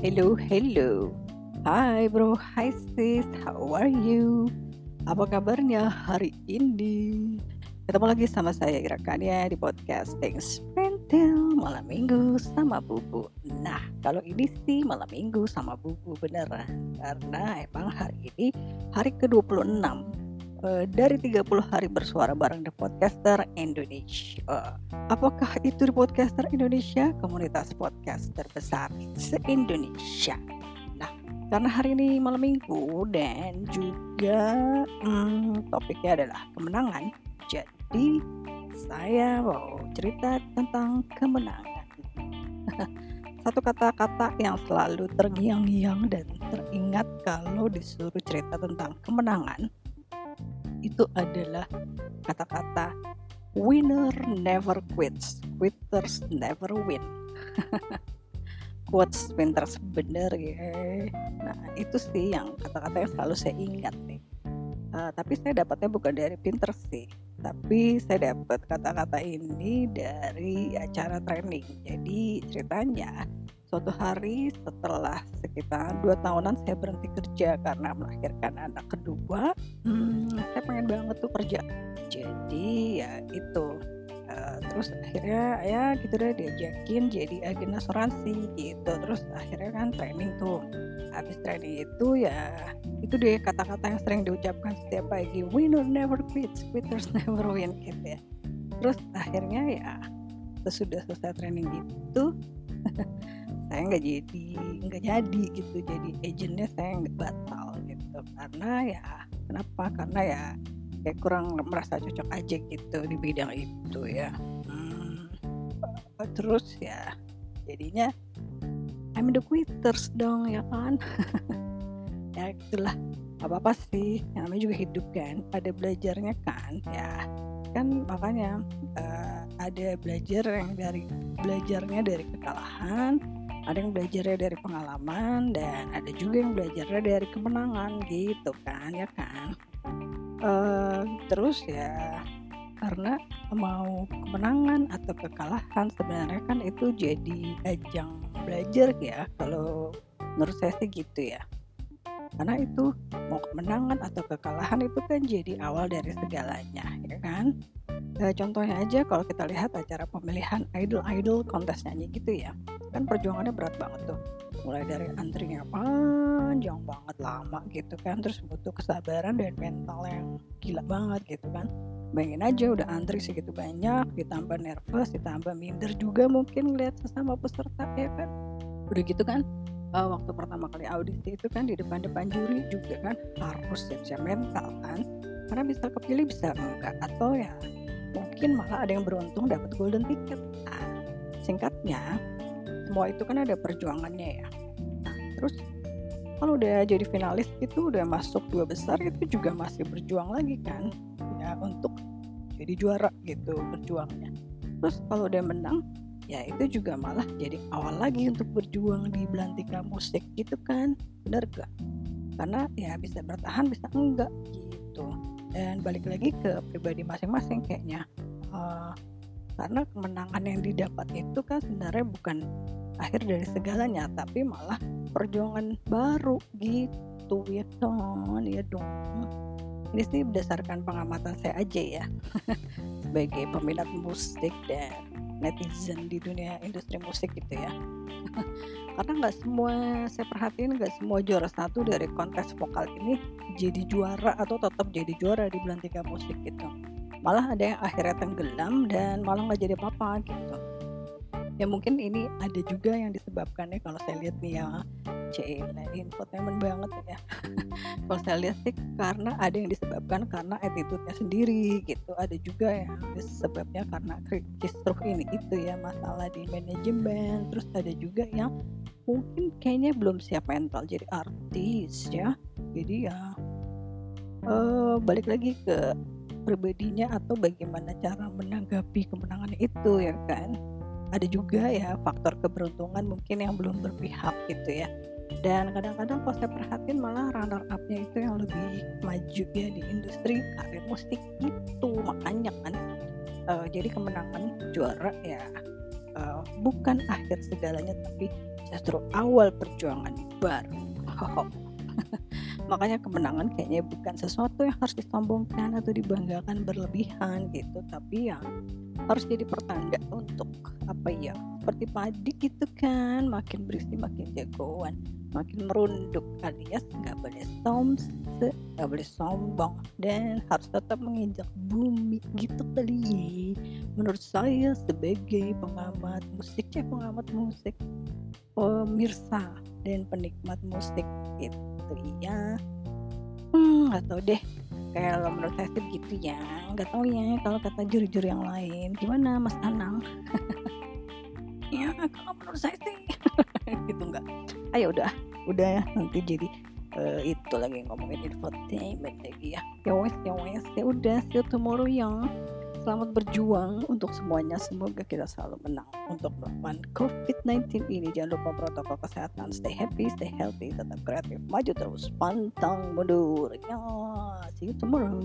Hello, hello. Hai bro, hai sis, how are you? Apa kabarnya hari ini? Ketemu lagi sama saya Ira Kania di podcast Things Pentel malam minggu sama bubu. Nah, kalau ini sih malam minggu sama bubu beneran karena emang hari ini hari ke-26 uh, dari 30 hari bersuara bareng The Podcaster Indonesia. Apakah itu The Podcaster Indonesia? Komunitas podcast terbesar se-Indonesia. Nah, karena hari ini malam minggu dan juga hmm, topiknya adalah kemenangan, jadi saya mau cerita tentang kemenangan. Satu kata-kata yang selalu terngiang-ngiang dan teringat kalau disuruh cerita tentang kemenangan itu adalah kata-kata winner never quits, quitters never win. Quotes Pinterest bener ya. Nah itu sih yang kata-kata yang selalu saya ingat nih. Uh, tapi saya dapatnya bukan dari Pinterest sih, tapi saya dapat kata-kata ini dari acara training. Jadi ceritanya suatu hari setelah sekitar dua tahunan saya berhenti kerja karena melahirkan anak kedua hmm, saya pengen banget tuh kerja. Jadi ya itu uh, terus akhirnya ya gitu deh diajakin jadi agen asuransi gitu. Terus akhirnya kan training tuh. Habis training itu ya itu deh kata-kata yang sering diucapkan setiap pagi winner never quits quitters never win gitu ya. Terus akhirnya ya sesudah selesai training itu saya nggak jadi nggak jadi gitu. Jadi agentnya saya nggak batal gitu. Karena ya kenapa? Karena ya kayak kurang merasa cocok aja gitu di bidang itu ya. Hmm, terus ya jadinya I'm the quitters dong ya kan? Ya itulah apa apa sih. Yang namanya juga hidup kan ada belajarnya kan? Ya kan makanya uh, ada belajar yang dari belajarnya dari kekalahan ada yang belajarnya dari pengalaman dan ada juga yang belajarnya dari kemenangan gitu kan ya kan? Uh, terus ya karena mau kemenangan atau kekalahan sebenarnya kan itu jadi ajang belajar ya kalau menurut saya sih gitu ya. Karena itu mau kemenangan atau kekalahan itu kan jadi awal dari segalanya ya kan? E, contohnya aja kalau kita lihat acara pemilihan idol-idol kontes nyanyi gitu ya kan perjuangannya berat banget tuh. Mulai dari antrinya panjang banget lama gitu kan. Terus butuh kesabaran dan mental yang gila banget gitu kan. Bayangin aja udah antri segitu banyak ditambah nervous ditambah minder juga mungkin lihat sesama peserta ya kan. Udah gitu kan uh, waktu pertama kali audisi itu kan di depan-depan juri juga kan harus siap-siap mental kan. Karena bisa kepilih bisa enggak. Atau ya mungkin malah ada yang beruntung dapat golden ticket. Nah, singkatnya semua itu kan ada perjuangannya ya. Nah terus kalau udah jadi finalis itu udah masuk dua besar itu juga masih berjuang lagi kan? Ya untuk jadi juara gitu berjuangnya. Terus kalau udah menang ya itu juga malah jadi awal lagi untuk berjuang di belantika musik gitu kan? Bener gak karena ya bisa bertahan bisa enggak gitu. Dan balik lagi ke pribadi masing-masing kayaknya. Uh, karena kemenangan yang didapat itu kan sebenarnya bukan akhir dari segalanya tapi malah perjuangan baru gitu. Ya dong ya dong. Ini sih berdasarkan pengamatan saya aja ya. Sebagai peminat musik dan netizen di dunia industri musik gitu ya. Karena nggak semua saya perhatiin nggak semua juara satu dari kontes vokal ini jadi juara atau tetap jadi juara di belantika musik gitu malah ada yang akhirnya tenggelam dan malah nggak jadi apa-apa gitu. Ya mungkin ini ada juga yang disebabkan ya kalau saya lihat nih ya Cila infotainment banget ya. Kalau saya lihat sih karena ada yang disebabkan karena attitude-nya sendiri gitu. Ada juga yang sebabnya karena kisruh ini itu ya masalah di manajemen. Terus ada juga yang mungkin kayaknya belum siap mental jadi artis ya. Jadi ya uh, balik lagi ke pribadinya atau bagaimana cara menanggapi kemenangan itu ya kan? Ada juga ya faktor keberuntungan mungkin yang belum berpihak gitu ya. Dan kadang-kadang kalau saya perhatiin malah runner upnya itu yang lebih maju ya di industri karir musik itu. Makanya kan uh, jadi kemenangan juara ya uh, bukan akhir segalanya tapi justru awal perjuangan baru makanya kemenangan kayaknya bukan sesuatu yang harus disombongkan atau dibanggakan berlebihan gitu. Tapi ya harus jadi pertanda untuk apa ya seperti padi gitu kan makin berisi makin jagoan makin merunduk alias nggak boleh sombong nggak boleh sombong. Dan harus tetap menginjak bumi gitu kali menurut saya sebagai pengamat musik ya pengamat musik pemirsa dan penikmat musik gitu iya hmm nggak tahu deh. Kalau menurut saya sih begitu ya. Nggak tahu ya kalau kata juri-juri yang lain. Gimana Mas Anang? Ya kalau menurut saya sih gitu nggak ayo udah udah nanti jadi uh, itu lagi ngomongin infotainment lagi ya ya wes ya wes ya udah see you tomorrow ya Selamat berjuang untuk semuanya. Semoga kita selalu menang untuk melawan COVID-19 ini. Jangan lupa protokol kesehatan. Stay happy, stay healthy, tetap kreatif, maju terus, pantang mundur. Ya, see you tomorrow.